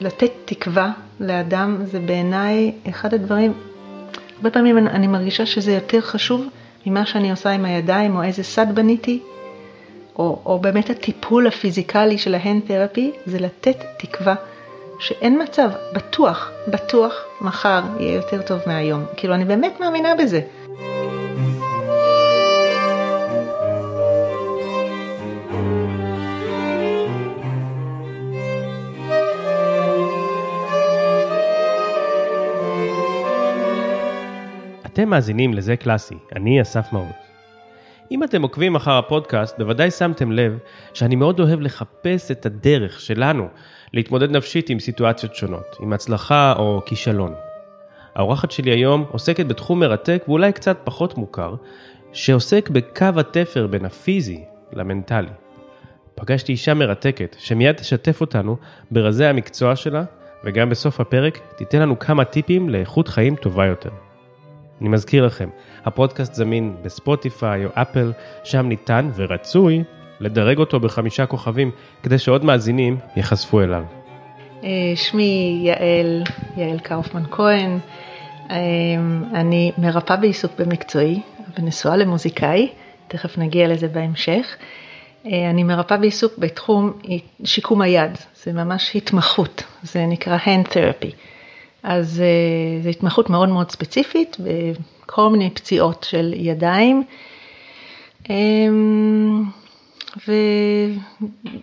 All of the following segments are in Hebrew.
לתת תקווה לאדם זה בעיניי אחד הדברים, הרבה פעמים אני מרגישה שזה יותר חשוב ממה שאני עושה עם הידיים או איזה סד בניתי, או, או באמת הטיפול הפיזיקלי של ההנד תרפי, זה לתת תקווה שאין מצב, בטוח, בטוח, מחר יהיה יותר טוב מהיום. כאילו, אני באמת מאמינה בזה. אתם מאזינים לזה קלאסי, אני אסף מעוז. אם אתם עוקבים אחר הפודקאסט, בוודאי שמתם לב שאני מאוד אוהב לחפש את הדרך שלנו להתמודד נפשית עם סיטואציות שונות, עם הצלחה או כישלון. האורחת שלי היום עוסקת בתחום מרתק ואולי קצת פחות מוכר, שעוסק בקו התפר בין הפיזי למנטלי. פגשתי אישה מרתקת שמיד תשתף אותנו ברזי המקצוע שלה, וגם בסוף הפרק תיתן לנו כמה טיפים לאיכות חיים טובה יותר. אני מזכיר לכם, הפודקאסט זמין בספוטיפיי או אפל, שם ניתן ורצוי לדרג אותו בחמישה כוכבים, כדי שעוד מאזינים ייחשפו אליו. אה, שמי יעל, יעל קאופמן כהן, אה, אני מרפאה בעיסוק במקצועי ונשואה למוזיקאי, תכף נגיע לזה בהמשך. אה, אני מרפאה בעיסוק בתחום שיקום היד, זה ממש התמחות, זה נקרא hand therapy. אז uh, זו התמחות מאוד מאוד ספציפית בכל מיני פציעות של ידיים. Um,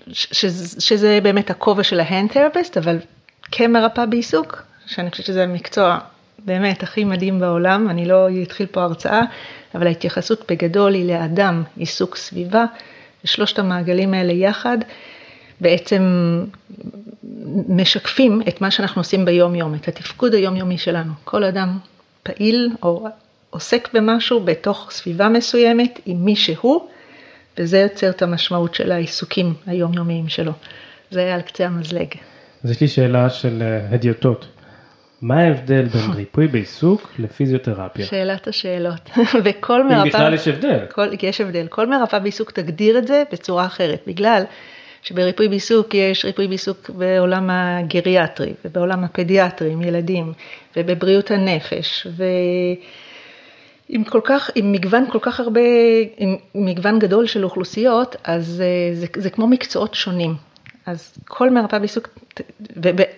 ושזה באמת הכובע של ההנד תרפיסט, אבל כמרפאה בעיסוק, שאני חושבת שזה המקצוע באמת הכי מדהים בעולם, אני לא אתחיל פה הרצאה, אבל ההתייחסות בגדול היא לאדם, עיסוק סביבה, ושלושת המעגלים האלה יחד. בעצם משקפים את מה שאנחנו עושים ביום יום, את התפקוד היומיומי שלנו. כל אדם פעיל או עוסק במשהו בתוך סביבה מסוימת עם מי שהוא, וזה יוצר את המשמעות של העיסוקים היומיומיים שלו. זה היה על קצה המזלג. אז יש לי שאלה של אה, הדיוטות. מה ההבדל בין ריפוי בעיסוק לפיזיותרפיה? שאלת השאלות. וכל מרפאה... אם בכלל יש הבדל. כל, יש הבדל. כל מרפאה בעיסוק תגדיר את זה בצורה אחרת, בגלל שבריפוי בעיסוק יש ריפוי בעיסוק בעולם הגריאטרי ובעולם הפדיאטרי עם ילדים ובבריאות הנפש ועם כל כך, עם מגוון כל כך הרבה, עם מגוון גדול של אוכלוסיות, אז אה, זה, זה כמו מקצועות שונים. אז כל מרפאה בעיסוק,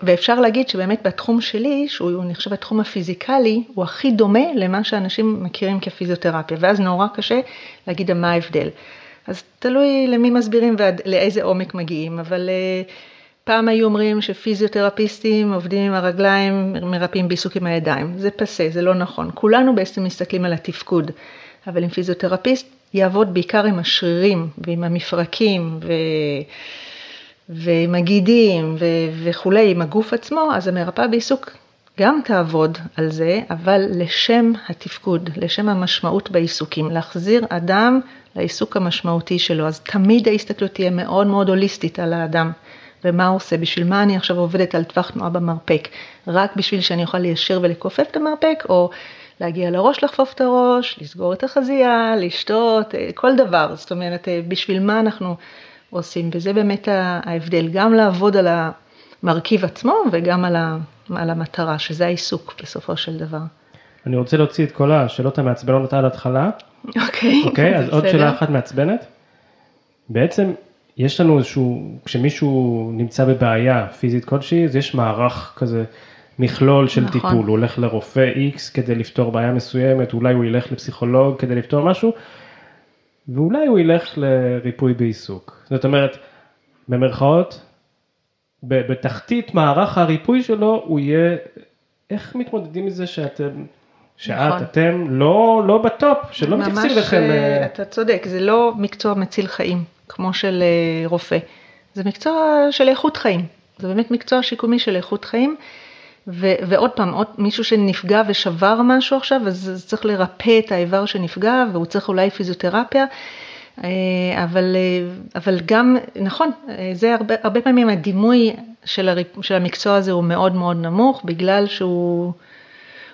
ואפשר להגיד שבאמת בתחום שלי, שהוא נחשב התחום הפיזיקלי, הוא הכי דומה למה שאנשים מכירים כפיזיותרפיה, ואז נורא קשה להגיד מה ההבדל. אז תלוי למי מסבירים ולאיזה עומק מגיעים, אבל אה, פעם היו אומרים שפיזיותרפיסטים עובדים עם הרגליים, מרפאים בעיסוק עם הידיים. זה פסה, זה לא נכון. כולנו בעצם מסתכלים על התפקוד, אבל אם פיזיותרפיסט יעבוד בעיקר עם השרירים ועם המפרקים ו... ועם הגידים ו... וכולי, עם הגוף עצמו, אז המרפאה בעיסוק גם תעבוד על זה, אבל לשם התפקוד, לשם המשמעות בעיסוקים, להחזיר אדם לעיסוק המשמעותי שלו, אז תמיד ההסתכלות תהיה מאוד מאוד הוליסטית על האדם. ומה הוא עושה, בשביל מה אני עכשיו עובדת על טווח תנועה במרפק, רק בשביל שאני אוכל ליישר ולכופף את המרפק, או להגיע לראש לחפוף את הראש, לסגור את החזייה, לשתות, אה, כל דבר, זאת אומרת, אה, בשביל מה אנחנו עושים, וזה באמת ההבדל, גם לעבוד על המרכיב עצמו וגם על, על המטרה, שזה העיסוק בסופו של דבר. אני רוצה להוציא את כל השאלות המעצבנות עד ההתחלה, אוקיי, אוקיי, אז עוד שאלה אחת מעצבנת. בעצם יש לנו איזשהו, כשמישהו נמצא בבעיה פיזית כלשהי, אז יש מערך כזה, מכלול של נכון. טיפול, הוא הולך לרופא X כדי לפתור בעיה מסוימת, אולי הוא ילך לפסיכולוג כדי לפתור משהו, ואולי הוא ילך לריפוי בעיסוק. זאת אומרת, במרכאות, בתחתית מערך הריפוי שלו, הוא יהיה, איך מתמודדים עם זה שאתם שאת, נכון. אתם לא, לא בטופ, שלא מתייחסים לכם. ממש, אה, אתה צודק, זה לא מקצוע מציל חיים, כמו של אה, רופא. זה מקצוע של איכות חיים. זה באמת מקצוע שיקומי של איכות חיים. ו- ועוד פעם, עוד מישהו שנפגע ושבר משהו עכשיו, אז צריך לרפא את האיבר שנפגע, והוא צריך אולי פיזיותרפיה. אה, אבל, אבל גם, נכון, זה הרבה, הרבה פעמים הדימוי של, הריפ, של המקצוע הזה הוא מאוד מאוד נמוך, בגלל שהוא...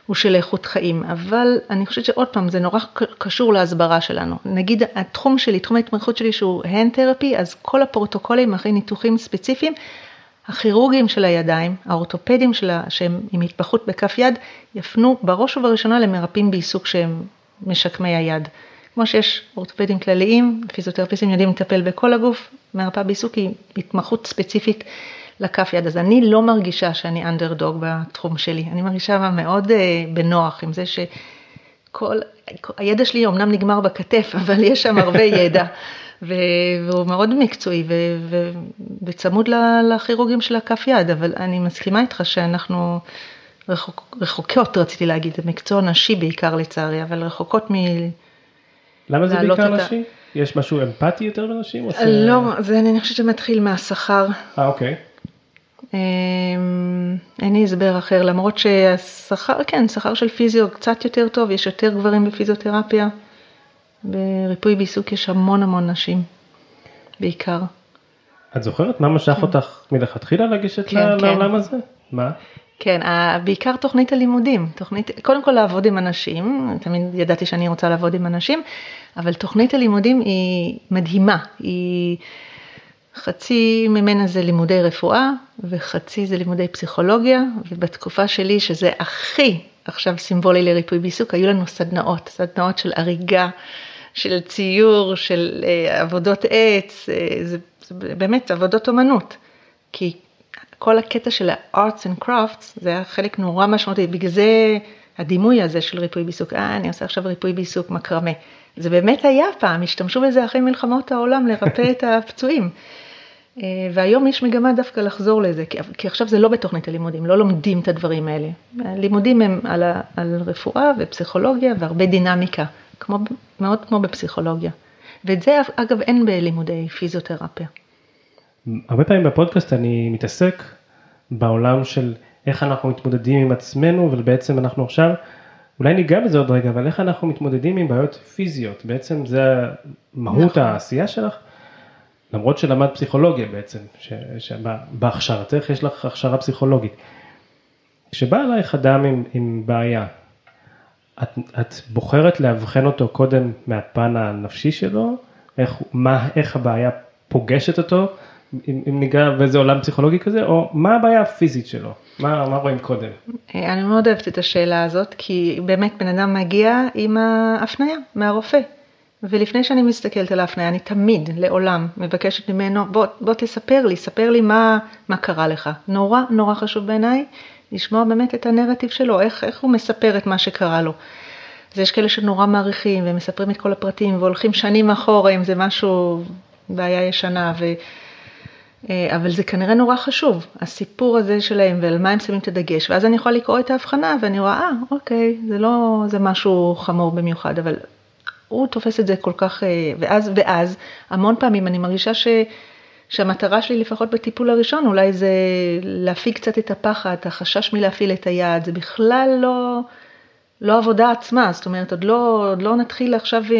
הוא של איכות חיים, אבל אני חושבת שעוד פעם זה נורא קשור להסברה שלנו. נגיד התחום שלי, תחום ההתמחות שלי שהוא hand therapy, אז כל הפרוטוקולים אחרי ניתוחים ספציפיים, הכירורגים של הידיים, האורתופדים שלה, שהם עם התמחות בכף יד, יפנו בראש ובראשונה למרפאים בעיסוק שהם משקמי היד. כמו שיש אורתופדים כלליים, פיזיותרפיסטים יודעים לטפל בכל הגוף, מרפאה בעיסוק היא התמחות ספציפית לכף יד. אז אני לא מרגישה שאני אנדרדוג בתחום שלי, אני מרגישה מאוד uh, בנוח עם זה שכל, הידע שלי אמנם נגמר בכתף, אבל יש שם הרבה ידע. והוא מאוד מקצועי וצמוד לכירוגים של הכף יד, אבל אני מסכימה איתך שאנחנו רחוק, רחוקות, רציתי להגיד, זה מקצוע נשי בעיקר לצערי, אבל רחוקות מ... למה זה בעיקר נשי? יש משהו אמפתי יותר לנשים? לא, זה אני חושבת שמתחיל מהשכר. אה, אוקיי. אמ, אין לי הסבר אחר, למרות שהשכר, כן, שכר של פיזיו קצת יותר טוב, יש יותר גברים בפיזיותרפיה. בריפוי בעיסוק יש המון המון נשים, בעיקר. את זוכרת מה משך כן. אותך מלכתחילה לגשת כן, לעולם כן. הזה? מה? כן, בעיקר תוכנית הלימודים, תוכנית, קודם כל לעבוד עם אנשים, תמיד ידעתי שאני רוצה לעבוד עם אנשים, אבל תוכנית הלימודים היא מדהימה, היא חצי ממנה זה לימודי רפואה וחצי זה לימודי פסיכולוגיה, ובתקופה שלי שזה הכי עכשיו סימבולי לריפוי בעיסוק, היו לנו סדנאות, סדנאות של הריגה, של ציור, של אה, עבודות עץ, אה, זה, זה באמת עבודות אומנות. כי כל הקטע של ה-arts and crafts זה היה חלק נורא משמעותי, בגלל זה הדימוי הזה של ריפוי בעיסוק, אה, אני עושה עכשיו ריפוי בעיסוק מקרמה. זה באמת היה פעם, השתמשו בזה אחרי מלחמות העולם לרפא את הפצועים. אה, והיום יש מגמה דווקא לחזור לזה, כי, כי עכשיו זה לא בתוכנית הלימודים, לא לומדים את הדברים האלה. הלימודים הם על, ה, על רפואה ופסיכולוגיה והרבה דינמיקה, כמו, מאוד כמו בפסיכולוגיה. ואת זה אגב אין בלימודי פיזיותרפיה. הרבה פעמים בפודקאסט אני מתעסק בעולם של איך אנחנו מתמודדים עם עצמנו ובעצם אנחנו עכשיו, אולי ניגע בזה עוד רגע, אבל איך אנחנו מתמודדים עם בעיות פיזיות, בעצם זה מהות נכון. העשייה שלך. למרות שלמד פסיכולוגיה בעצם, שבהכשרתך יש לך הכשרה פסיכולוגית. כשבא אלייך אדם עם, עם בעיה, את, את בוחרת לאבחן אותו קודם מהפן הנפשי שלו, איך, מה, איך הבעיה פוגשת אותו, אם, אם ניגע באיזה עולם פסיכולוגי כזה, או מה הבעיה הפיזית שלו, מה, מה רואים קודם? אני מאוד אוהבת את השאלה הזאת, כי באמת בן אדם מגיע עם ההפניה מהרופא. ולפני שאני מסתכלת על ההפניה, אני תמיד, לעולם, מבקשת ממנו, בוא, בוא תספר לי, ספר לי מה, מה קרה לך. נורא נורא חשוב בעיניי לשמוע באמת את הנרטיב שלו, איך, איך הוא מספר את מה שקרה לו. אז יש כאלה שנורא מעריכים ומספרים את כל הפרטים והולכים שנים אחורה אם זה משהו, בעיה ישנה, ו... אה, אבל זה כנראה נורא חשוב, הסיפור הזה שלהם ועל מה הם שמים את הדגש, ואז אני יכולה לקרוא את ההבחנה ואני רואה, אה, אוקיי, זה לא, זה משהו חמור במיוחד, אבל הוא תופס את זה כל כך, אה, ואז, ואז, המון פעמים אני מרגישה ש, שהמטרה שלי, לפחות בטיפול הראשון, אולי זה להפיג קצת את הפחד, החשש מלהפעיל את היד, זה בכלל לא, לא עבודה עצמה, זאת אומרת, עוד לא, עוד לא נתחיל עכשיו אה,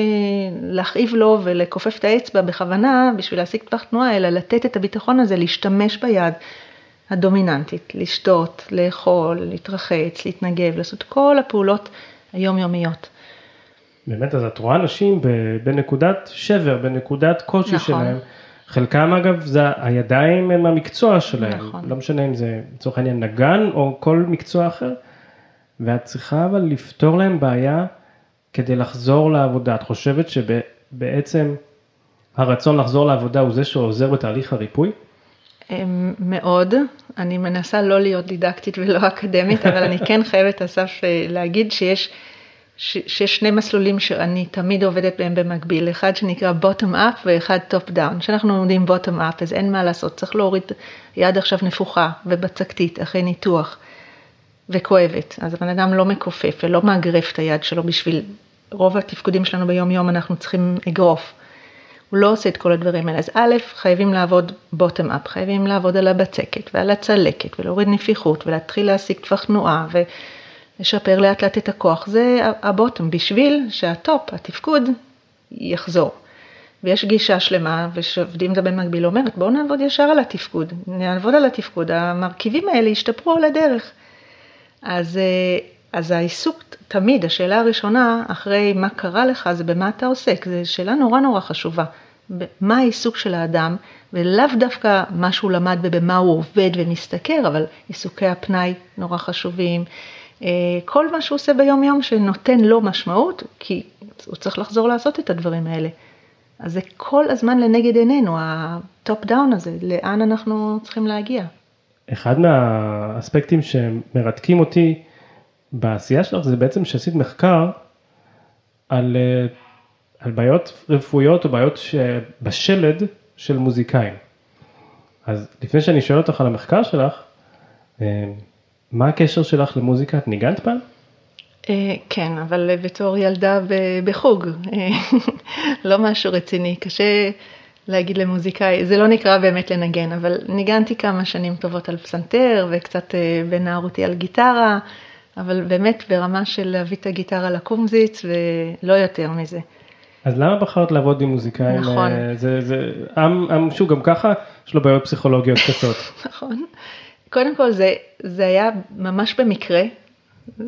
להכאיב לו ולכופף את האצבע בכוונה בשביל להשיג טווח תנועה, אלא לתת את הביטחון הזה, להשתמש ביד הדומיננטית, לשתות, לאכול, להתרחץ, להתנגב, לעשות כל הפעולות היומיומיות. באמת, אז את רואה אנשים בנקודת שבר, בנקודת קושי נכון. שלהם. חלקם אגב, זה הידיים הם המקצוע שלהם, נכון. לא משנה אם זה לצורך העניין נגן או כל מקצוע אחר. ואת צריכה אבל לפתור להם בעיה כדי לחזור לעבודה. את חושבת שבעצם הרצון לחזור לעבודה הוא זה שעוזר בתהליך הריפוי? אמ, מאוד, אני מנסה לא להיות דידקטית ולא אקדמית, אבל אני כן חייבת אסף אה, להגיד שיש שיש שני מסלולים שאני תמיד עובדת בהם במקביל, אחד שנקרא bottom up ואחד top down. כשאנחנו לומדים bottom up אז אין מה לעשות, צריך להוריד יד עכשיו נפוחה ובצקתית אחרי ניתוח וכואבת, אז הבן אדם לא מכופף ולא מאגרף את היד שלו בשביל, רוב התפקודים שלנו ביום יום אנחנו צריכים אגרוף. הוא לא עושה את כל הדברים האלה, אז א', חייבים לעבוד bottom up, חייבים לעבוד על הבצקת ועל הצלקת ולהוריד נפיחות ולהתחיל להשיג טווח תנועה. ו... לשפר לאט לאט את הכוח, זה הבוטום, בשביל שהטופ, התפקוד, יחזור. ויש גישה שלמה, ושעובדים זה במקביל, אומרת בואו נעבוד ישר על התפקוד, נעבוד על התפקוד, המרכיבים האלה ישתפרו על הדרך. אז, אז העיסוק תמיד, השאלה הראשונה, אחרי מה קרה לך, זה במה אתה עוסק. זו שאלה נורא נורא חשובה. מה העיסוק של האדם, ולאו דווקא מה שהוא למד ובמה הוא עובד ומשתכר, אבל עיסוקי הפנאי נורא חשובים. אה, כל מה שהוא עושה ביום יום שנותן לו משמעות, כי הוא צריך לחזור לעשות את הדברים האלה. אז זה כל הזמן לנגד עינינו, ה top down הזה, לאן אנחנו צריכים להגיע. אחד מהאספקטים שמרתקים אותי בעשייה שלך זה בעצם שעשית מחקר על, אה, על בעיות רפואיות או בעיות בשלד של מוזיקאים. אז לפני שאני שואל אותך על המחקר שלך, אה, מה הקשר שלך למוזיקה? את ניגנת פעם? אה, כן, אבל בתור ילדה בחוג, לא משהו רציני, קשה להגיד למוזיקאי, זה לא נקרא באמת לנגן, אבל ניגנתי כמה שנים טובות על פסנתר וקצת בנערותי על גיטרה. אבל באמת ברמה של להביא את הגיטרה לקומזיץ ולא יותר מזה. אז למה בחרת לעבוד עם מוזיקאים? נכון. אה, זה, זה עם, עם שהוא גם ככה, יש לו בעיות פסיכולוגיות קצות. נכון. קודם כל זה, זה היה ממש במקרה,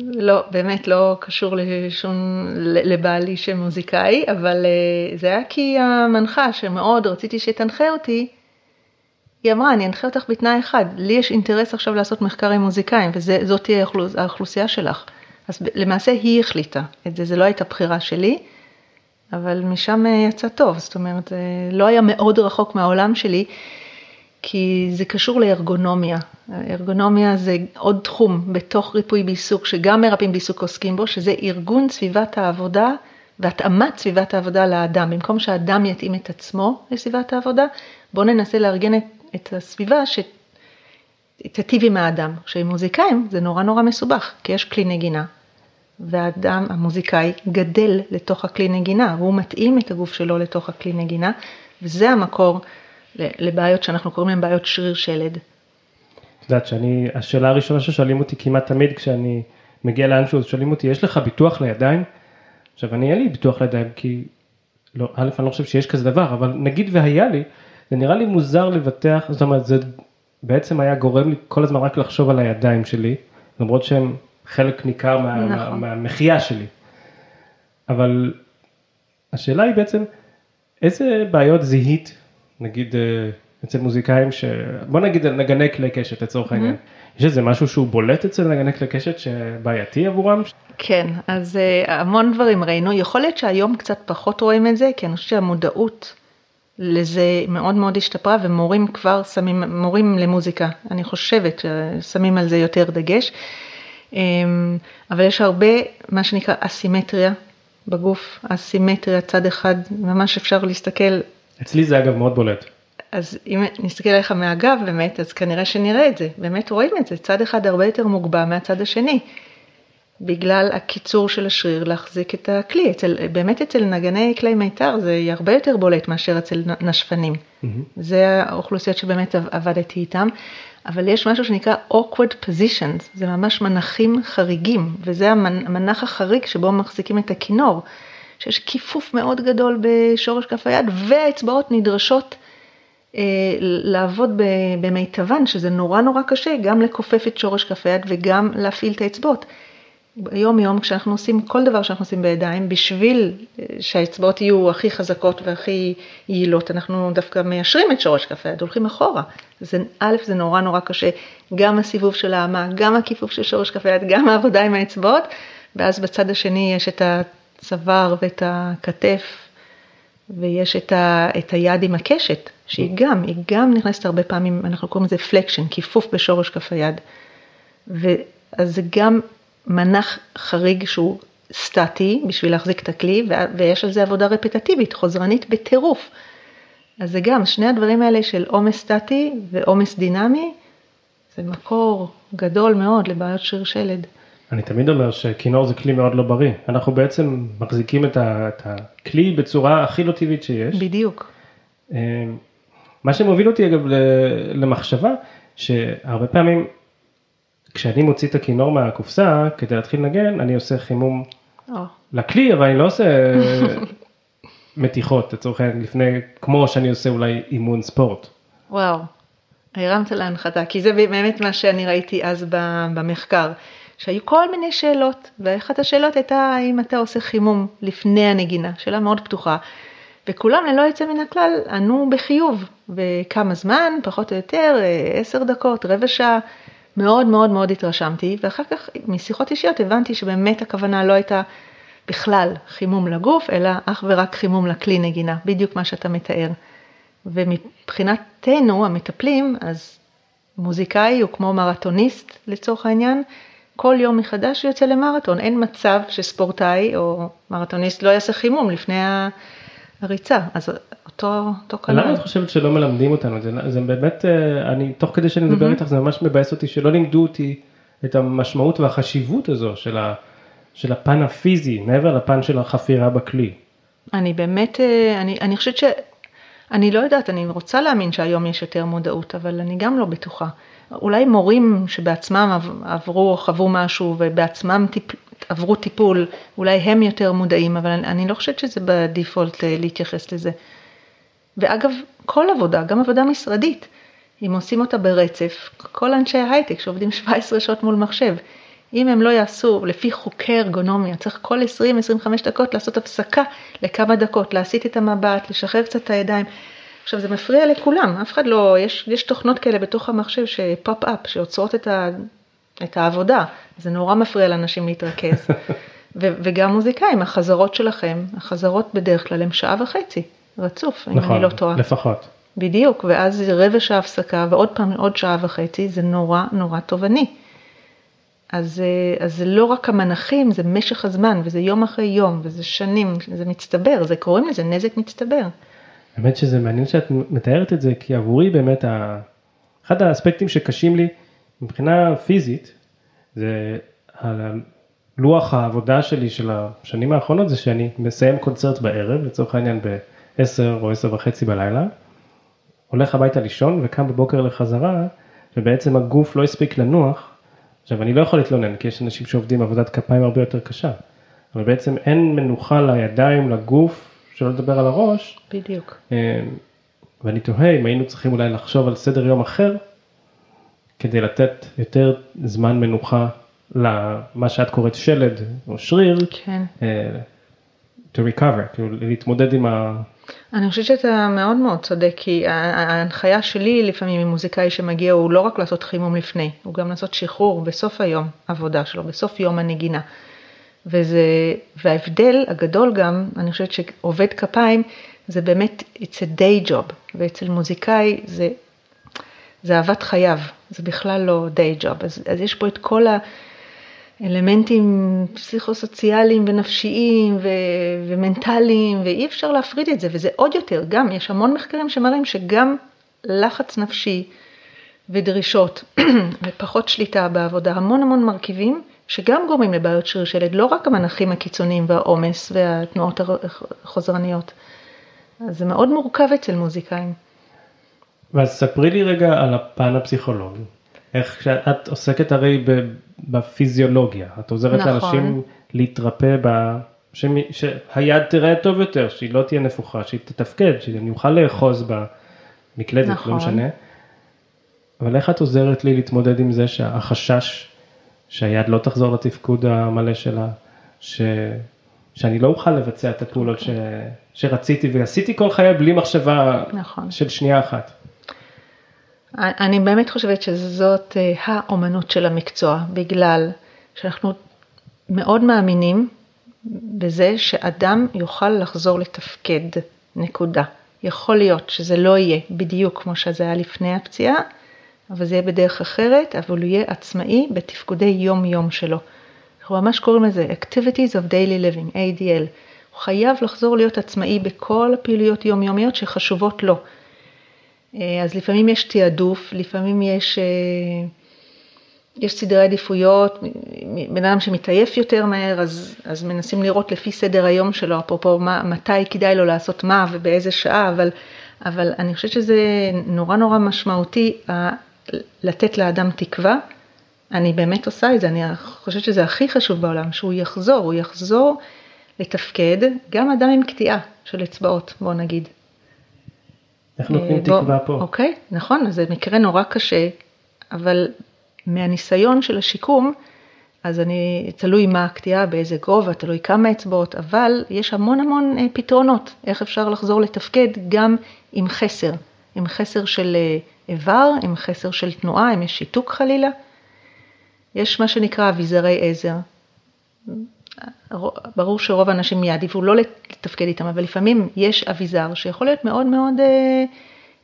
לא, באמת לא קשור לשום, לבעלי שמוזיקאי, אבל אה, זה היה כי המנחה שמאוד רציתי שתנחה אותי, היא אמרה, אני אנחה אותך בתנאי אחד, לי יש אינטרס עכשיו לעשות מחקר עם מוזיקאים, וזאת תהיה האוכלוסייה שלך. אז למעשה היא החליטה את זה, זה לא הייתה בחירה שלי, אבל משם אה, יצא טוב, זאת אומרת, זה לא היה מאוד רחוק מהעולם שלי, כי זה קשור לארגונומיה. ארגונומיה זה עוד תחום בתוך ריפוי בעיסוק, שגם מרפאים בעיסוק עוסקים בו, שזה ארגון סביבת העבודה והתאמת סביבת העבודה לאדם. במקום שהאדם יתאים את עצמו לסביבת העבודה, בואו ננסה לארגן את את הסביבה שתיטיב עם האדם. כשהם מוזיקאים זה נורא נורא מסובך, כי יש כלי נגינה, והאדם, המוזיקאי, גדל לתוך הכלי נגינה, והוא מתאים את הגוף שלו לתוך הכלי נגינה, וזה המקור לבעיות שאנחנו קוראים להן בעיות שריר שלד. את יודעת שאני, השאלה הראשונה ששואלים אותי כמעט תמיד כשאני מגיע לאנשהו, שואלים אותי, יש לך ביטוח לידיים? עכשיו, אני אין לי ביטוח לידיים כי, לא, א', אני לא חושב שיש כזה דבר, אבל נגיד והיה לי, זה נראה לי מוזר לבטח, זאת אומרת זה בעצם היה גורם לי כל הזמן רק לחשוב על הידיים שלי, למרות שהם חלק ניכר מה, נכון. מה, מהמחיה שלי. אבל השאלה היא בעצם, איזה בעיות זיהית, נגיד אה, אצל מוזיקאים, ש... בוא נגיד על נגני כלי קשת לצורך העניין, mm-hmm. יש איזה משהו שהוא בולט אצל נגני כלי קשת שבעייתי עבורם? כן, אז uh, המון דברים ראינו, יכול להיות שהיום קצת פחות רואים את זה, כי אני חושבת שהמודעות לזה מאוד מאוד השתפרה ומורים כבר שמים, מורים למוזיקה, אני חושבת ששמים על זה יותר דגש. אמ, אבל יש הרבה מה שנקרא אסימטריה בגוף, אסימטריה צד אחד, ממש אפשר להסתכל. אצלי זה אגב מאוד בולט. אז אם נסתכל עליך מהגב באמת, אז כנראה שנראה את זה, באמת רואים את זה, צד אחד הרבה יותר מוגבע מהצד השני. בגלל הקיצור של השריר להחזיק את הכלי. אצל, באמת אצל נגני כלי מיתר זה הרבה יותר בולט מאשר אצל נשפנים. Mm-hmm. זה האוכלוסיות שבאמת עבדתי איתם. אבל יש משהו שנקרא awkward positions, זה ממש מנחים חריגים, וזה המנח החריג שבו מחזיקים את הכינור, שיש כיפוף מאוד גדול בשורש כף היד, והאצבעות נדרשות לעבוד במיטבן, שזה נורא נורא קשה, גם לכופף את שורש כף היד וגם להפעיל את האצבעות. ביום יום כשאנחנו עושים כל דבר שאנחנו עושים בידיים, בשביל אה, שהאצבעות יהיו הכי חזקות והכי יעילות, אנחנו דווקא מיישרים את שורש כף היד, הולכים אחורה. זה, א', זה נורא נורא קשה, גם הסיבוב של האמה, גם הכיפוף של שורש כף היד, גם העבודה עם האצבעות, ואז בצד השני יש את הצוואר ואת הכתף, ויש את, ה, את היד עם הקשת, שהיא גם, היא גם נכנסת הרבה פעמים, אנחנו קוראים לזה פלקשן, כיפוף בשורש כף היד. ואז זה גם מנח חריג שהוא סטטי בשביל להחזיק את הכלי, ויש על זה עבודה רפטטיבית, חוזרנית בטירוף. אז זה גם, שני הדברים האלה של עומס סטטי ועומס דינמי, זה מקור גדול מאוד לבעיות שריר שלד. אני תמיד אומר שכינור זה כלי מאוד לא בריא. אנחנו בעצם מחזיקים את, הכלי בצורה הכי לא טבעית שיש. בדיוק. אה, מה שמוביל אותי אגב למחשבה, שהרבה פעמים כשאני מוציא את הכינור מהקופסה כדי להתחיל לנגן, אני עושה חימום oh. לכלי, אבל אני לא עושה מתיחות, לצורך העניין, לפני, כמו שאני עושה אולי אימון ספורט. וואו, הרמת להנחתה, כי זה באמת מה שאני ראיתי אז במחקר, שהיו כל מיני שאלות, ואחת השאלות הייתה האם אתה עושה חימום לפני הנגינה, שאלה מאוד פתוחה. וכולם ללא יוצא מן הכלל ענו בחיוב, וכמה זמן, פחות או יותר, אה, עשר דקות, רבע שעה, מאוד מאוד מאוד התרשמתי, ואחר כך משיחות אישיות הבנתי שבאמת הכוונה לא הייתה בכלל חימום לגוף, אלא אך ורק חימום לכלי נגינה, בדיוק מה שאתה מתאר. ומבחינתנו, המטפלים, אז מוזיקאי הוא כמו מרתוניסט לצורך העניין, כל יום מחדש הוא יוצא למרתון, אין מצב שספורטאי או מרתוניסט לא יעשה חימום לפני הריצה, אז אותו, אותו כנראה. למה את חושבת שלא מלמדים אותנו? זה, זה באמת, אה, אני, תוך כדי שאני מדבר mm-hmm. איתך זה ממש מבאס אותי שלא לימדו אותי את המשמעות והחשיבות הזו של, ה, של הפן הפיזי, מעבר לפן של החפירה בכלי. אני באמת, אה, אני, אני חושבת ש... אני לא יודעת, אני רוצה להאמין שהיום יש יותר מודעות, אבל אני גם לא בטוחה. אולי מורים שבעצמם עברו או חוו משהו ובעצמם טיפ, עברו טיפול, אולי הם יותר מודעים, אבל אני, אני לא חושבת שזה בדיפולט אה, להתייחס לזה. ואגב, כל עבודה, גם עבודה משרדית, אם עושים אותה ברצף, כל אנשי ההייטק שעובדים 17 שעות מול מחשב, אם הם לא יעשו לפי חוקי ארגונומיה, צריך כל 20-25 דקות לעשות הפסקה לכמה דקות, להסיט את המבט, לשחרר קצת את הידיים. עכשיו זה מפריע לכולם, אף אחד לא, יש, יש תוכנות כאלה בתוך המחשב ש pop-up, שעוצרות את, ה, את העבודה, זה נורא מפריע לאנשים להתרכז. ו, וגם מוזיקאים, החזרות שלכם, החזרות בדרך כלל הם שעה וחצי, רצוף, נכון, אם אני לא טועה. לפחות. בדיוק, ואז רבע שעה הפסקה ועוד פעם עוד שעה וחצי, זה נורא נורא תובעני. אז, אה, אז זה לא רק המנחים, זה משך הזמן, וזה יום אחרי יום, וזה שנים, זה מצטבר, זה קוראים לזה נזק מצטבר. האמת שזה מעניין שאת מתארת את זה, כי עבורי באמת, אחד האספקטים שקשים לי מבחינה פיזית, זה לוח העבודה שלי של השנים האחרונות, זה שאני מסיים קונצרט בערב, לצורך העניין ב-10 או 10 וחצי בלילה, הולך הביתה לישון וקם בבוקר לחזרה, ובעצם הגוף לא הספיק לנוח, עכשיו אני לא יכול להתלונן כי יש אנשים שעובדים עבודת כפיים הרבה יותר קשה, אבל בעצם אין מנוחה לידיים, לגוף, שלא לדבר על הראש. בדיוק. אה, ואני תוהה אם היינו צריכים אולי לחשוב על סדר יום אחר, כדי לתת יותר זמן מנוחה למה שאת קוראת שלד או שריר, כן. אה, to recover, כאילו להתמודד עם ה... אני חושבת שאתה מאוד מאוד צודק, כי ההנחיה שלי לפעמים עם מוזיקאי שמגיע הוא לא רק לעשות חימום לפני, הוא גם לעשות שחרור בסוף היום עבודה שלו, בסוף יום הנגינה. וזה, וההבדל הגדול גם, אני חושבת שעובד כפיים זה באמת, it's a day job, ואצל מוזיקאי זה, זה אהבת חייו, זה בכלל לא day job, אז, אז יש פה את כל ה... אלמנטים פסיכוסוציאליים ונפשיים ו- ומנטליים ואי אפשר להפריד את זה וזה עוד יותר גם יש המון מחקרים שמראים שגם לחץ נפשי ודרישות ופחות שליטה בעבודה המון המון מרכיבים שגם גורמים לבעיות שריר שלד לא רק המנחים הקיצוניים והעומס והתנועות החוזרניות. אז זה מאוד מורכב אצל מוזיקאים. ואז ספרי לי רגע על הפן הפסיכולוגי. איך שאת עוסקת הרי בפיזיולוגיה, את עוזרת נכון. לאנשים להתרפא, ב... שהיד תראה טוב יותר, שהיא לא תהיה נפוחה, שהיא תתפקד, שאני אוכל לאחוז במקלדת, נכון. לא משנה. אבל איך את עוזרת לי להתמודד עם זה שהחשש שהיד לא תחזור לתפקוד המלא שלה, ש... שאני לא אוכל לבצע את הפעולות ש... שרציתי ועשיתי כל חיי בלי מחשבה נכון. של שנייה אחת. אני באמת חושבת שזאת אה, האומנות של המקצוע, בגלל שאנחנו מאוד מאמינים בזה שאדם יוכל לחזור לתפקד, נקודה. יכול להיות שזה לא יהיה בדיוק כמו שזה היה לפני הפציעה, אבל זה יהיה בדרך אחרת, אבל הוא יהיה עצמאי בתפקודי יום-יום שלו. אנחנו ממש קוראים לזה Activities of Daily Living, ADL. הוא חייב לחזור להיות עצמאי בכל הפעילויות יומיומיות שחשובות לו. אה, אז לפעמים יש תעדוף, לפעמים יש, אה, יש סדרי עדיפויות, בן אדם שמתעייף יותר מהר, אז, אז מנסים לראות לפי סדר היום שלו, אפרופו מה, מתי כדאי לו לעשות מה ובאיזה שעה, אבל, אבל אני חושבת שזה נורא נורא משמעותי לתת לאדם תקווה. אני באמת עושה את זה, אני חושבת שזה הכי חשוב בעולם, שהוא יחזור, הוא יחזור לתפקד, גם אדם עם קטיעה של אצבעות, בוא נגיד. איך נותנים בוא, תקווה פה? אוקיי, נכון, זה מקרה נורא קשה, אבל מהניסיון של השיקום, אז אני, תלוי מה הקטיעה, באיזה גובה, תלוי כמה אצבעות, אבל יש המון המון אה, פתרונות, איך אפשר לחזור לתפקד גם עם חסר, עם חסר של אה, איבר, עם חסר של תנועה, אם יש שיתוק חלילה. יש מה שנקרא אביזרי עזר. ברור שרוב האנשים יעדיפו לא לתפקד איתם, אבל לפעמים יש אביזר שיכול להיות מאוד מאוד, אה,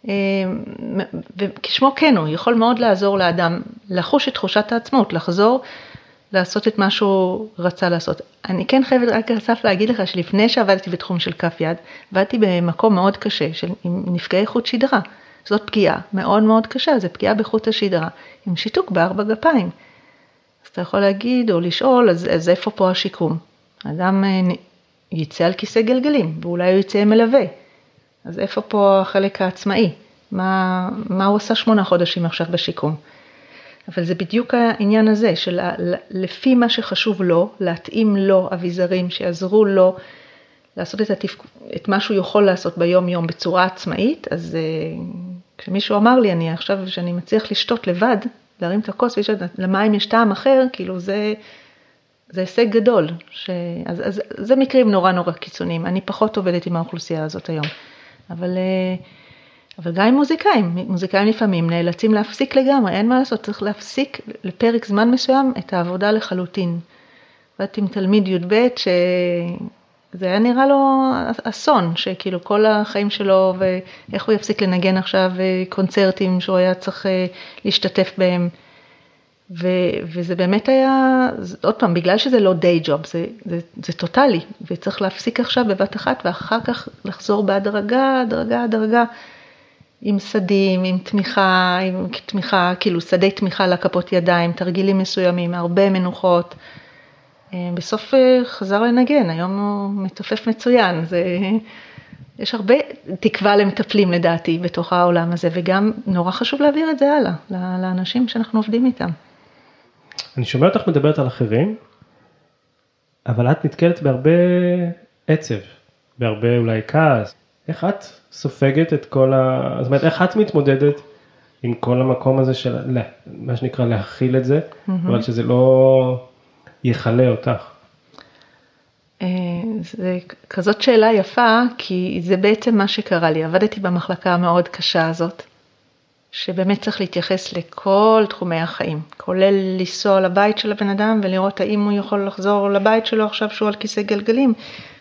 אה, וכשמו כן הוא, יכול מאוד לעזור לאדם לחוש את תחושת העצמאות, לחזור לעשות את מה שהוא רצה לעשות. אני כן חייבת רק אסף להגיד לך שלפני שעבדתי בתחום של כף יד, עבדתי במקום מאוד קשה של, עם נפגעי חוט שדרה. זאת פגיעה מאוד מאוד קשה, זה פגיעה בחוט השדרה, עם שיתוק בארבע גפיים. אז אתה יכול להגיד או לשאול, אז, אז איפה פה השיקום? אדם אה, יצא על כיסא גלגלים, ואולי הוא יצא עם מלווה. אז איפה פה החלק העצמאי? מה, מה הוא עשה שמונה חודשים עכשיו בשיקום? אבל זה בדיוק העניין הזה, של לפי מה שחשוב לו, להתאים לו אביזרים שיעזרו לו לעשות את, התפק... את מה שהוא יכול לעשות ביום יום בצורה עצמאית, אז uh, כשמישהו אמר לי, אני עכשיו, שאני מצליח לשתות לבד, להרים את הכוס ויש למים יש טעם אחר, כאילו זה, זה הישג גדול. ש... אז, אז זה מקרים נורא נורא קיצוניים, אני פחות עובדת עם האוכלוסייה הזאת היום. אבל, uh, אבל גם עם מוזיקאים, מוזיקאים לפעמים נאלצים להפסיק לגמרי, אין מה לעשות, צריך להפסיק לפרק זמן מסוים את העבודה לחלוטין. עבדתי עם תלמיד י"ב ש... זה היה נראה לו אסון, שכאילו כל החיים שלו ואיך הוא יפסיק לנגן עכשיו קונצרטים שהוא היה צריך אה, להשתתף בהם. ו, וזה באמת היה, עוד פעם, בגלל שזה לא דיי ג'וב, זה, זה, זה טוטאלי, וצריך להפסיק עכשיו בבת אחת ואחר כך לחזור בהדרגה, הדרגה, הדרגה, עם סדים, עם תמיכה, עם תמיכה, כאילו שדי תמיכה לכפות ידיים, תרגילים מסוימים, הרבה מנוחות. אה, בסוף אה, חזר לנגן, היום הוא מתופף מצוין. זה... יש הרבה תקווה למטפלים לדעתי בתוך העולם הזה, וגם נורא חשוב להעביר את זה הלאה, לאנשים שאנחנו עובדים איתם. אני שומע אותך מדברת על אחרים, אבל את נתקלת בהרבה עצב, בהרבה אולי כעס. איך את סופגת את כל ה... זאת אומרת, איך את מתמודדת עם כל המקום הזה של, מה שנקרא, להכיל את זה, mm-hmm. אבל שזה לא... יכלה אותך? אה, זה כזאת שאלה יפה, כי זה בעצם מה שקרה לי. עבדתי במחלקה המאוד קשה הזאת, שבאמת צריך להתייחס לכל תחומי החיים, כולל לנסוע לבית של הבן אדם ולראות האם הוא יכול לחזור לבית שלו עכשיו שהוא על כיסא גלגלים.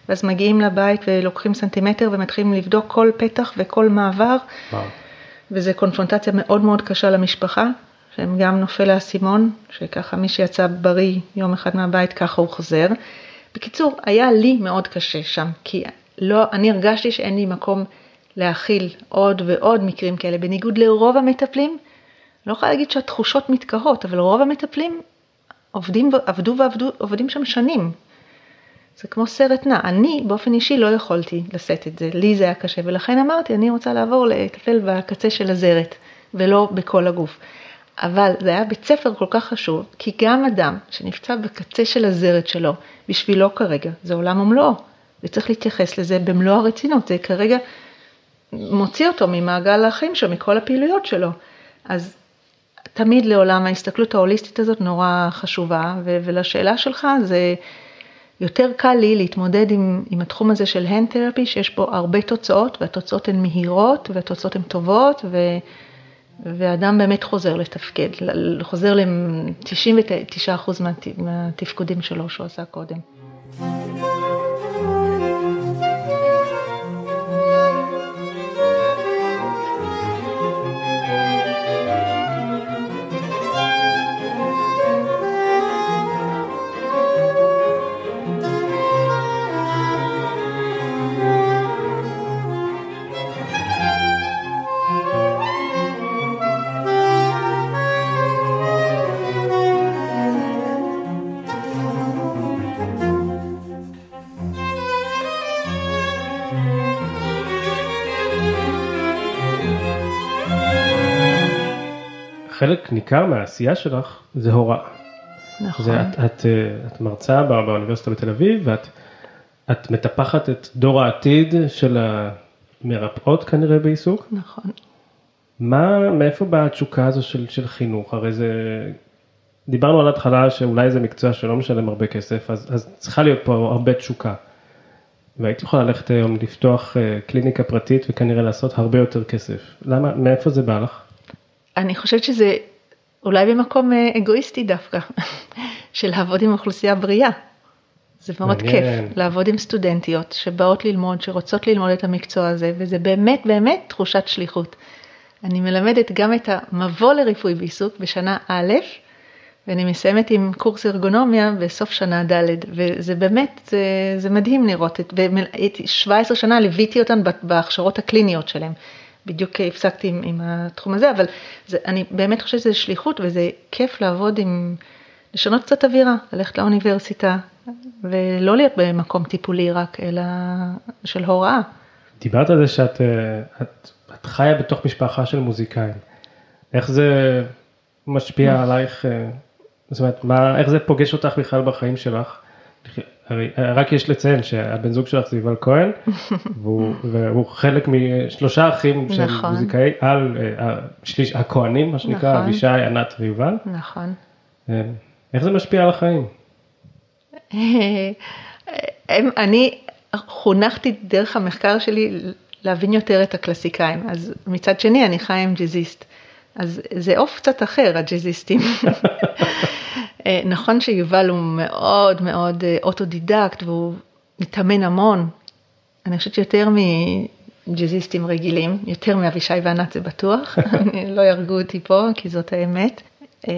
ואז מגיעים לבית ולוקחים סנטימטר ומתחילים לבדוק כל פתח וכל מעבר. וואו. וזה קונפרונטציה מאוד מאוד קשה למשפחה, שהם גם נופל האסימון, שככה מי שיצא בריא יום אחד מהבית ככה הוא חוזר. בקיצור, היה לי מאוד קשה שם, כי לא, אני הרגשתי שאין לי מקום להכיל עוד ועוד מקרים כאלה, בניגוד לרוב המטפלים, לא יכולה להגיד שהתחושות מתקהות, אבל רוב המטפלים עובדים, עבדו ועבדו, עובדים שם שנים. זה כמו סרט נע. אני באופן אישי לא יכולתי לשאת את זה, לי זה היה קשה, ולכן אמרתי, אני רוצה לעבור לטפל בקצה של הזרת, ולא בכל הגוף. אבל זה היה בית ספר כל כך חשוב, כי גם אדם שנפצע בקצה של הזרת שלו, בשבילו כרגע, זה עולם ומלואו, וצריך להתייחס לזה במלוא הרצינות, זה כרגע מוציא אותו ממעגל החיים שלו, מכל הפעילויות שלו. אז תמיד לעולם ההסתכלות ההוליסטית הזאת נורא חשובה, ו- ולשאלה שלך זה יותר קל לי להתמודד עם, עם התחום הזה של הנד תרפי, שיש בו הרבה תוצאות, והתוצאות הן מהירות, והתוצאות הן טובות, ו... ואדם באמת חוזר לתפקד, חוזר ל-99% מהתפקודים שלו שהוא עשה קודם. חלק ניכר מהעשייה שלך זה הוראה. נכון. זה, את, את, אה, את מרצה בא, באוניברסיטה בתל אביב ואת את מטפחת את דור העתיד של המרפאות כנראה בעיסוק. נכון. מה, מאיפה באה התשוקה הזו של, של חינוך? הרי זה דיברנו על התחלה שאולי זה מקצוע שלא משלם הרבה כסף, אז, אז צריכה להיות פה הרבה תשוקה. והייתי יכולה ללכת היום לפתוח אה, קליניקה פרטית וכנראה לעשות הרבה יותר כסף. למה, מאיפה זה בא לך? אני חושבת שזה אולי במקום אה, אגואיסטי דווקא, של לעבוד עם אוכלוסייה בריאה. זה מאוד מעניין. כיף לעבוד עם סטודנטיות שבאות ללמוד, שרוצות ללמוד את המקצוע הזה, וזה באמת באמת תחושת שליחות. אני מלמדת גם את המבוא לריפוי בעיסוק בשנה א', ואני מסיימת עם קורס ארגונומיה בסוף שנה ד', וזה באמת, זה, זה מדהים לראות, את, 17 שנה ליוויתי אותן בהכשרות הקליניות שלהם. בדיוק הפסקתי עם, עם התחום הזה, אבל זה, אני באמת חושבת שזה שליחות וזה כיף לעבוד עם, לשנות קצת אווירה, ללכת לאוניברסיטה ולא להיות במקום טיפולי רק, אלא של הוראה. דיברת על זה שאת את, את חיה בתוך משפחה של מוזיקאים. איך זה משפיע עלייך, אה, זאת אומרת, מה, איך זה פוגש אותך בכלל בחיים שלך? הרי רק יש לציין שהבן זוג שלך זה יובל כהן, והוא, והוא חלק משלושה אחים של נכון. מוזיקאי על, אה, שליש, הכהנים מה שנקרא, נכון. אבישי, ענת ויובל. נכון. אה, איך זה משפיע על החיים? אני חונכתי דרך המחקר שלי להבין יותר את הקלסיקאים, אז מצד שני אני חיה עם ג'אזיסט, אז זה עוף קצת אחר הג'אזיסטים. אה, נכון שיובל הוא מאוד מאוד אה, אוטודידקט והוא מתאמן המון, אני חושבת שיותר מג'אזיסטים רגילים, יותר מאבישי וענת זה בטוח, לא יהרגו אותי פה כי זאת האמת. אה,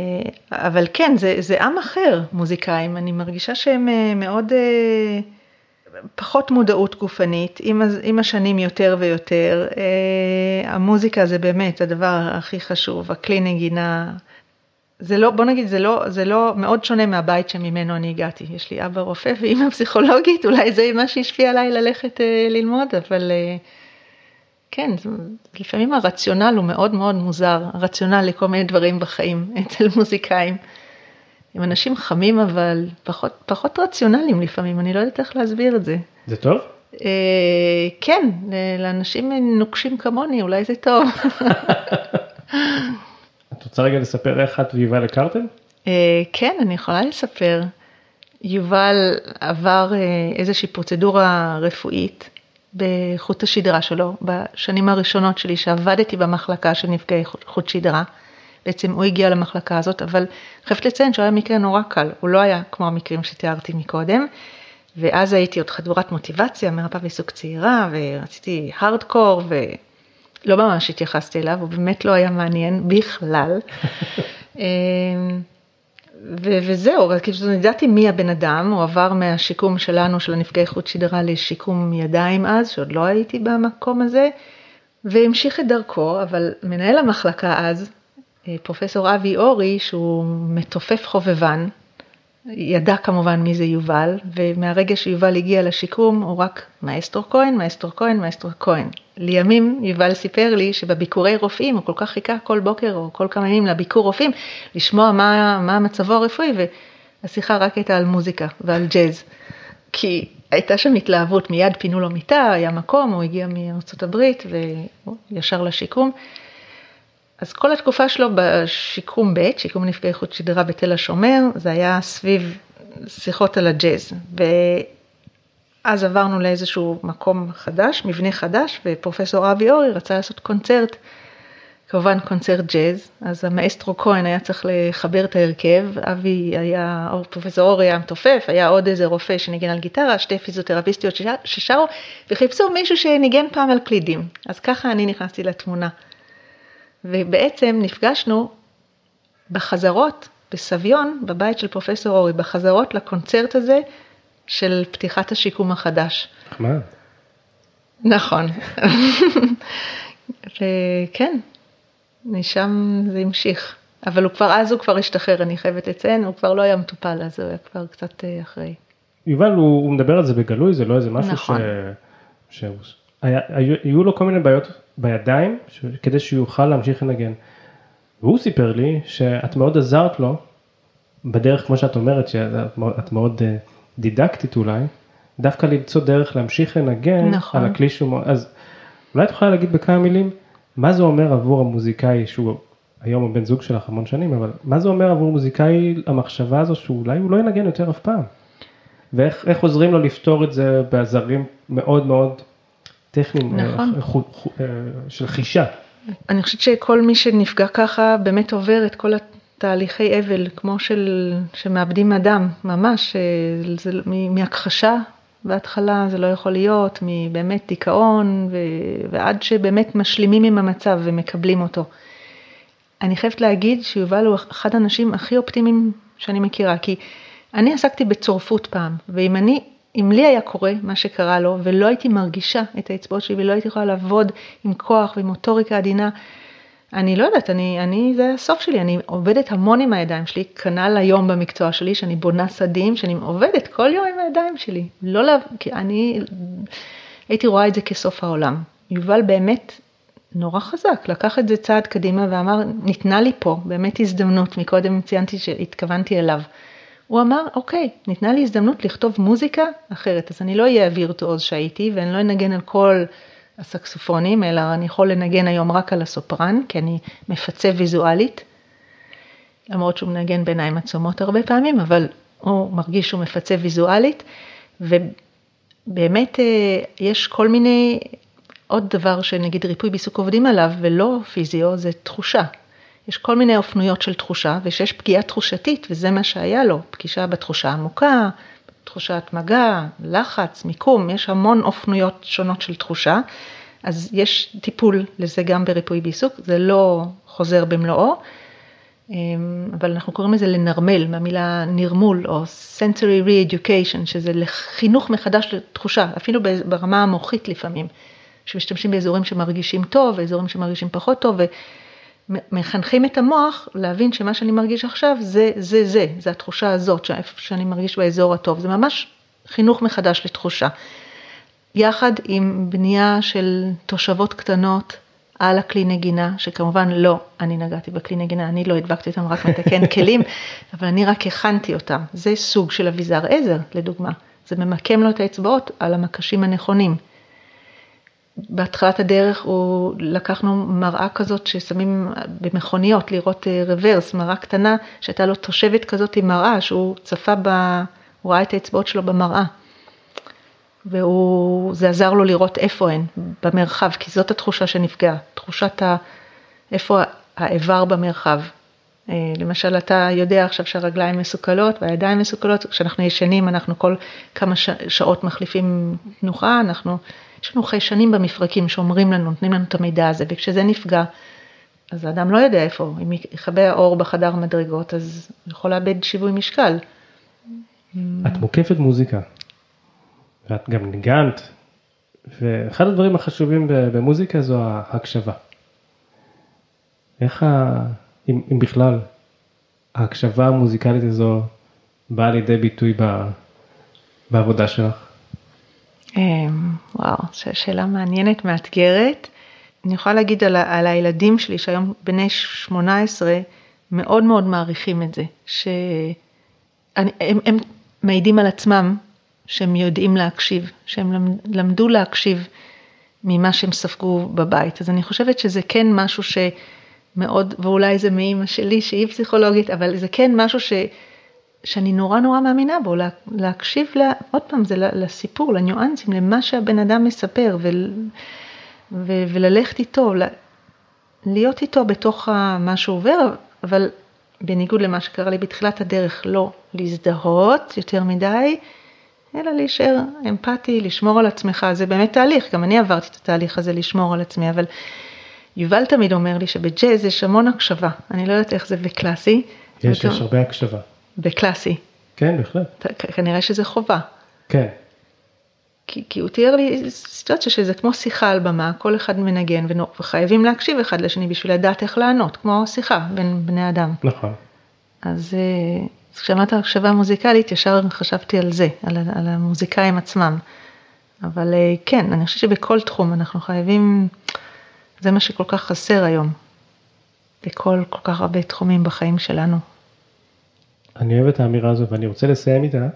אבל כן, זה, זה עם אחר, מוזיקאים, אני מרגישה שהם מאוד, פחות מודעות גופנית, עם, עם השנים יותר ויותר. המוזיקה זה באמת הדבר הכי חשוב, הכלי נגינה. זה לא, בוא נגיד, זה לא, זה לא מאוד שונה מהבית שממנו אני הגעתי. יש לי אבא רופא ואימא פסיכולוגית, אולי זה מה שהשפיע עליי ללכת אה, ללמוד, אבל אה, כן, לפעמים הרציונל הוא מאוד מאוד מוזר, הרציונל לכל מיני דברים בחיים אצל מוזיקאים. הם אנשים חמים אבל פחות, פחות רציונליים לפעמים, אני לא יודעת איך להסביר את זה. זה טוב? אה, כן, לאנשים נוקשים כמוני, אולי זה טוב. את רוצה רגע לספר איך את ויובל הכרתם? אה, כן, אני יכולה לספר. יובל עבר אה, איזושהי פרוצדורה רפואית בחוט השדרה שלו, בשנים הראשונות שלי שעבדתי במחלקה של נפגעי חוט שדרה. בעצם הוא הגיע למחלקה הזאת, אבל חייבת לציין שהוא היה מקרה נורא קל, הוא לא היה כמו המקרים שתיארתי מקודם. ואז הייתי עוד חדורת מוטיבציה, מרפאה בעיסוק צעירה, ורציתי הארדקור, לא ממש התייחסתי אליו, הוא באמת לא היה מעניין בכלל. אמ, ו- וזהו, כאילו ידעתי מי הבן אדם, הוא עבר מהשיקום שלנו, של הנפגעי חוט שדרה, לשיקום ידיים אז, שעוד לא הייתי במקום הזה, והמשיך את דרכו, אבל מנהל המחלקה אז, אה, פרופסור אבי אורי, שהוא מתופף חובבן, ידע כמובן מי זה יובל, ומהרגע שיובל הגיע לשיקום הוא רק מאסטרו כהן, מאסטרו כהן, מאסטרו כהן. לימים יובל סיפר לי שבביקורי רופאים הוא כל כך חיכה כל בוקר או כל כמה ימים לביקור רופאים, לשמוע מה, מה מצבו הרפואי, והשיחה רק הייתה על מוזיקה ועל ג'אז. כי הייתה שם התלהבות, מיד פינו לו מיטה, היה מקום, הוא הגיע מארצות הברית וישר לשיקום. אז כל התקופה שלו בשיקום ב', שיקום נפגעי חוט שדרה בתל השומר, זה היה סביב שיחות על הג'אז. ואז עברנו לאיזשהו מקום חדש, מבנה חדש, ופרופסור אבי אורי רצה לעשות קונצרט, כמובן קונצרט ג'אז, אז המאסטרו כהן היה צריך לחבר את ההרכב, אבי היה, פרופסור אורי היה מתופף, היה עוד איזה רופא שניגן על גיטרה, שתי פיזיותרפיסטיות ששרו, וחיפשו מישהו שניגן פעם על קלידים. אז ככה אני נכנסתי לתמונה. ובעצם נפגשנו בחזרות בסביון, בבית של פרופסור אורי, בחזרות לקונצרט הזה של פתיחת השיקום החדש. נחמד. נכון. וכן, משם זה המשיך. אבל הוא כבר, אז הוא כבר השתחרר, אני חייבת לציין, הוא כבר לא היה מטופל, אז הוא היה כבר קצת אה, אחרי. יובל, הוא, הוא מדבר על זה בגלוי, זה לא איזה משהו נכון. ש... ש... היה, היו, היו לו כל מיני בעיות בידיים ש... כדי שהוא יוכל להמשיך לנגן. והוא סיפר לי שאת מאוד עזרת לו בדרך כמו שאת אומרת שאת מאוד אה, דידקטית אולי, דווקא למצוא דרך להמשיך לנגן נכון. על הכלי שהוא, אז אולי את יכולה להגיד בכמה מילים מה זה אומר עבור המוזיקאי שהוא היום הבן זוג שלך המון שנים, אבל מה זה אומר עבור מוזיקאי המחשבה הזו שאולי הוא לא ינגן יותר אף פעם? ואיך עוזרים לו לפתור את זה בעזרים מאוד מאוד טכניים נכון. אה, של חישה? אני חושבת שכל מי שנפגע ככה באמת עובר את כל התהליכי אבל, כמו של, שמאבדים אדם, ממש, אה, זה, מהכחשה בהתחלה זה לא יכול להיות, מבאמת דיכאון, ו, ועד שבאמת משלימים עם המצב ומקבלים אותו. אני חייבת להגיד שיובל הוא אחד האנשים הכי אופטימיים שאני מכירה, כי אני עסקתי בצורפות פעם, ואם אני, אם לי היה קורה מה שקרה לו, ולא הייתי מרגישה את האצבעות שלי, ולא הייתי יכולה לעבוד עם כוח ועם מוטוריקה עדינה, אני לא יודעת, אני, אני, זה הסוף שלי, אני עובדת המון עם הידיים שלי, כנ"ל היום במקצוע שלי, שאני בונה שדים, שאני עובדת כל יום עם הידיים שלי. לא, לה, כי אני הייתי רואה את זה כסוף העולם. יובל באמת נורא חזק, לקח את זה צעד קדימה ואמר, ניתנה לי פה באמת הזדמנות, מקודם ציינתי שהתכוונתי אליו. הוא אמר, אוקיי, ניתנה לי הזדמנות לכתוב מוזיקה אחרת, אז אני לא אהיה הווירטואוז שהייתי, ואני לא אנגן על כל הסקסופונים, אלא אני יכול לנגן היום רק על הסופרן, כי אני מפצה ויזואלית, למרות שהוא מנגן בעיניים עצומות הרבה פעמים, אבל הוא מרגיש שהוא מפצה ויזואלית, ובאמת אה, יש כל מיני, עוד דבר שנגיד ריפוי בעיסוק עובדים עליו, ולא פיזיו, זה תחושה. יש כל מיני אופנויות של תחושה, ושיש פגיעה תחושתית, וזה מה שהיה לו, פגישה בתחושה עמוקה, תחושת מגע, לחץ, מיקום, יש המון אופנויות שונות של תחושה, אז יש טיפול לזה גם בריפוי בעיסוק, זה לא חוזר במלואו, אמ, אבל אנחנו קוראים לזה לנרמל, מהמילה נרמול או sensory re-education, שזה לחינוך מחדש לתחושה, אפילו ברמה המוחית לפעמים, שמשתמשים באזורים שמרגישים טוב, ואזורים שמרגישים פחות טוב, מחנכים את המוח להבין שמה שאני מרגיש עכשיו זה זה זה, זה התחושה הזאת שאני מרגיש באזור הטוב, זה ממש חינוך מחדש לתחושה. יחד עם בנייה של תושבות קטנות על הכלי נגינה, שכמובן לא אני נגעתי בכלי נגינה, אני לא הדבקתי אותם, רק מתקן כלים, אבל אני רק הכנתי אותם. זה סוג של אביזר עזר, לדוגמה. זה ממקם לו את האצבעות על המקשים הנכונים. בהתחלת הדרך הוא, לקחנו מראה כזאת ששמים במכוניות לראות רוורס, מראה קטנה שהייתה לו תושבת כזאת עם מראה, שהוא צפה ב... הוא ראה את האצבעות שלו במראה. וזה עזר לו לראות איפה הן במרחב, כי זאת התחושה שנפגעה, תחושת ה... איפה האיבר במרחב. אה, למשל, אתה יודע עכשיו שהרגליים מסוכלות והידיים מסוכלות, כשאנחנו ישנים אנחנו כל כמה שעות מחליפים תנוחה, אנחנו יש לנו חיישנים במפרקים שאומרים לנו, נותנים לנו את המידע הזה, וכשזה נפגע, אז האדם לא יודע איפה אם יכבה האור בחדר מדרגות, אז הוא יכול לאבד שיווי משקל. את מוקפת מוזיקה, ואת גם ניגנת, ואחד הדברים החשובים במוזיקה זו ההקשבה. איך, ה... אם, אם בכלל, ההקשבה המוזיקלית הזו באה לידי ביטוי בעבודה שלך? אמ, וואו, שאלה מעניינת, מאתגרת. אני יכולה להגיד על, על הילדים שלי שהיום בני 18 מאוד מאוד מעריכים את זה, שהם הם מעידים על עצמם שהם יודעים להקשיב, שהם למדו להקשיב ממה שהם ספגו בבית. אז אני חושבת שזה כן משהו שמאוד, ואולי זה מאימא שלי שהיא פסיכולוגית, אבל זה כן משהו ש... שאני נורא נורא מאמינה בו, לה, להקשיב, לה, עוד פעם, זה לסיפור, לניואנסים, למה שהבן אדם מספר, ו, ו, וללכת איתו, להיות איתו בתוך מה שהוא עובר, אבל בניגוד למה שקרה לי בתחילת הדרך, לא להזדהות יותר מדי, אלא להישאר אמפתי, לשמור על עצמך, זה באמת תהליך, גם אני עברתי את התהליך הזה לשמור על עצמי, אבל יובל תמיד אומר לי שבג'אז יש המון הקשבה, אני לא יודעת איך זה בקלאסי. יש, יש הרבה הקשבה. בקלאסי. כן, בהחלט. כנראה שזה חובה. כן. כי, כי הוא תיאר לי סיטואציה שזה כמו שיחה על במה, כל אחד מנגן וחייבים להקשיב אחד לשני בשביל לדעת איך לענות, כמו שיחה בין בני אדם. נכון. אז אה, כשאמרת הקשבה מוזיקלית, ישר חשבתי על זה, על, על המוזיקאים עצמם. אבל אה, כן, אני חושבת שבכל תחום אנחנו חייבים, זה מה שכל כך חסר היום, בכל כל כך הרבה תחומים בחיים שלנו. אני אוהב את האמירה הזו ואני רוצה לסיים איתה.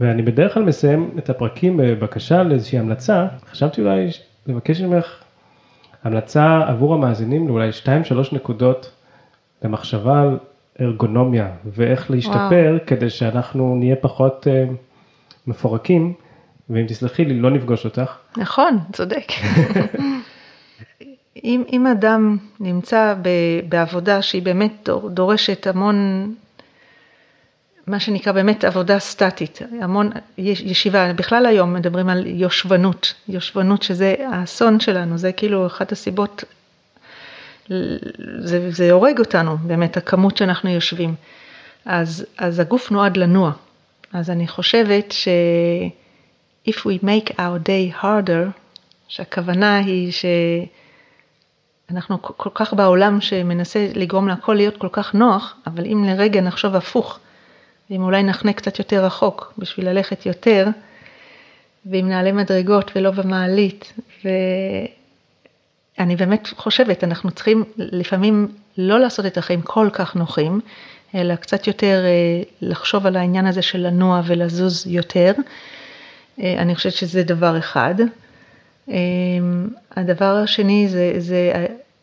ואני בדרך כלל מסיים את הפרקים בבקשה לאיזושהי המלצה. חשבתי אולי לבקש ממך המלצה עבור המאזינים לאולי 2-3 נקודות למחשבה על ארגונומיה ואיך להשתפר וואו. כדי שאנחנו נהיה פחות uh, מפורקים, ואם תסלחי לי, לא נפגוש אותך. נכון, צודק. אם, אם אדם נמצא ב, בעבודה שהיא באמת דורשת המון, מה שנקרא באמת עבודה סטטית, המון ישיבה, בכלל היום מדברים על יושבנות, יושבנות שזה האסון שלנו, זה כאילו אחת הסיבות, זה, זה הורג אותנו באמת, הכמות שאנחנו יושבים. אז, אז הגוף נועד לנוע, אז אני חושבת ש... If we make our day harder, שהכוונה היא ש... אנחנו כל כך בעולם שמנסה לגרום להכל להיות כל כך נוח, אבל אם לרגע נחשוב הפוך, ואם אולי נחנה קצת יותר רחוק בשביל ללכת יותר, ואם נעלה מדרגות ולא במעלית, ואני באמת חושבת, אנחנו צריכים לפעמים לא לעשות את החיים כל כך נוחים, אלא קצת יותר אה, לחשוב על העניין הזה של לנוע ולזוז יותר. אה, אני חושבת שזה דבר אחד. אמ, הדבר השני זה, זה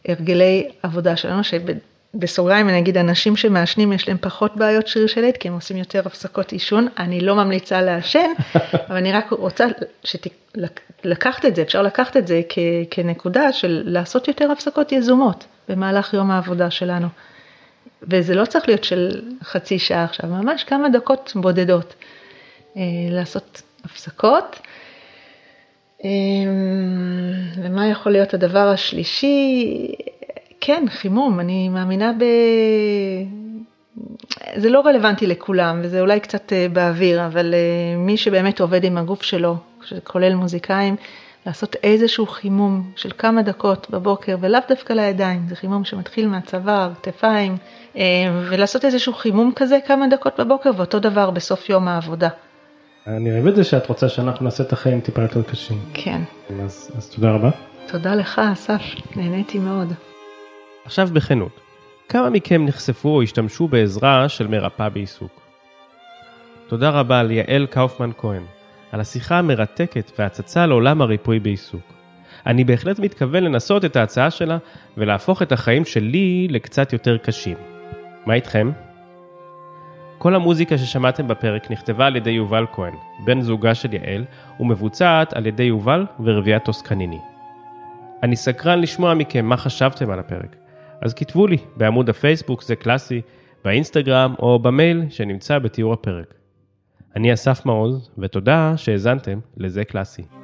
הרגלי עבודה שלנו, שבסוגריים אני אגיד, אנשים שמעשנים יש להם פחות בעיות שריר של עד, כי הם עושים יותר הפסקות עישון, אני לא ממליצה לעשן, אבל אני רק רוצה לקחת את זה, אפשר לקחת את זה כ, כנקודה של לעשות יותר הפסקות יזומות במהלך יום העבודה שלנו. וזה לא צריך להיות של חצי שעה עכשיו, ממש כמה דקות בודדות. אה, לעשות הפסקות. אמ, ומה יכול להיות הדבר השלישי? כן, חימום, אני מאמינה ב... זה לא רלוונטי לכולם וזה אולי קצת אה, באוויר, אבל אה, מי שבאמת עובד עם הגוף שלו, כולל מוזיקאים, לעשות איזשהו חימום של כמה דקות בבוקר ולאו דווקא לידיים, זה חימום שמתחיל מהצוואר, כתפיים, אה, ולעשות איזשהו חימום כזה כמה דקות בבוקר ואותו דבר בסוף יום העבודה. אני אוהב את זה שאת רוצה שאנחנו נעשה את החיים טיפה יותר קשים. כן. אז, אז תודה רבה. תודה לך אסף, נהניתי מאוד. עכשיו בכנות, כמה מכם נחשפו או השתמשו בעזרה של מרפאה בעיסוק? תודה רבה ליעל קאופמן כהן על השיחה המרתקת והצצה לעולם הריפוי בעיסוק. אני בהחלט מתכוון לנסות את ההצעה שלה ולהפוך את החיים שלי לקצת יותר קשים. מה איתכם? כל המוזיקה ששמעתם בפרק נכתבה על ידי יובל כהן, בן זוגה של יעל, ומבוצעת על ידי יובל ורביעיית טוסקניני. אני סקרן לשמוע מכם מה חשבתם על הפרק, אז כתבו לי בעמוד הפייסבוק זה קלאסי, באינסטגרם או במייל שנמצא בתיאור הפרק. אני אסף מעוז, ותודה שהאזנתם לזה קלאסי.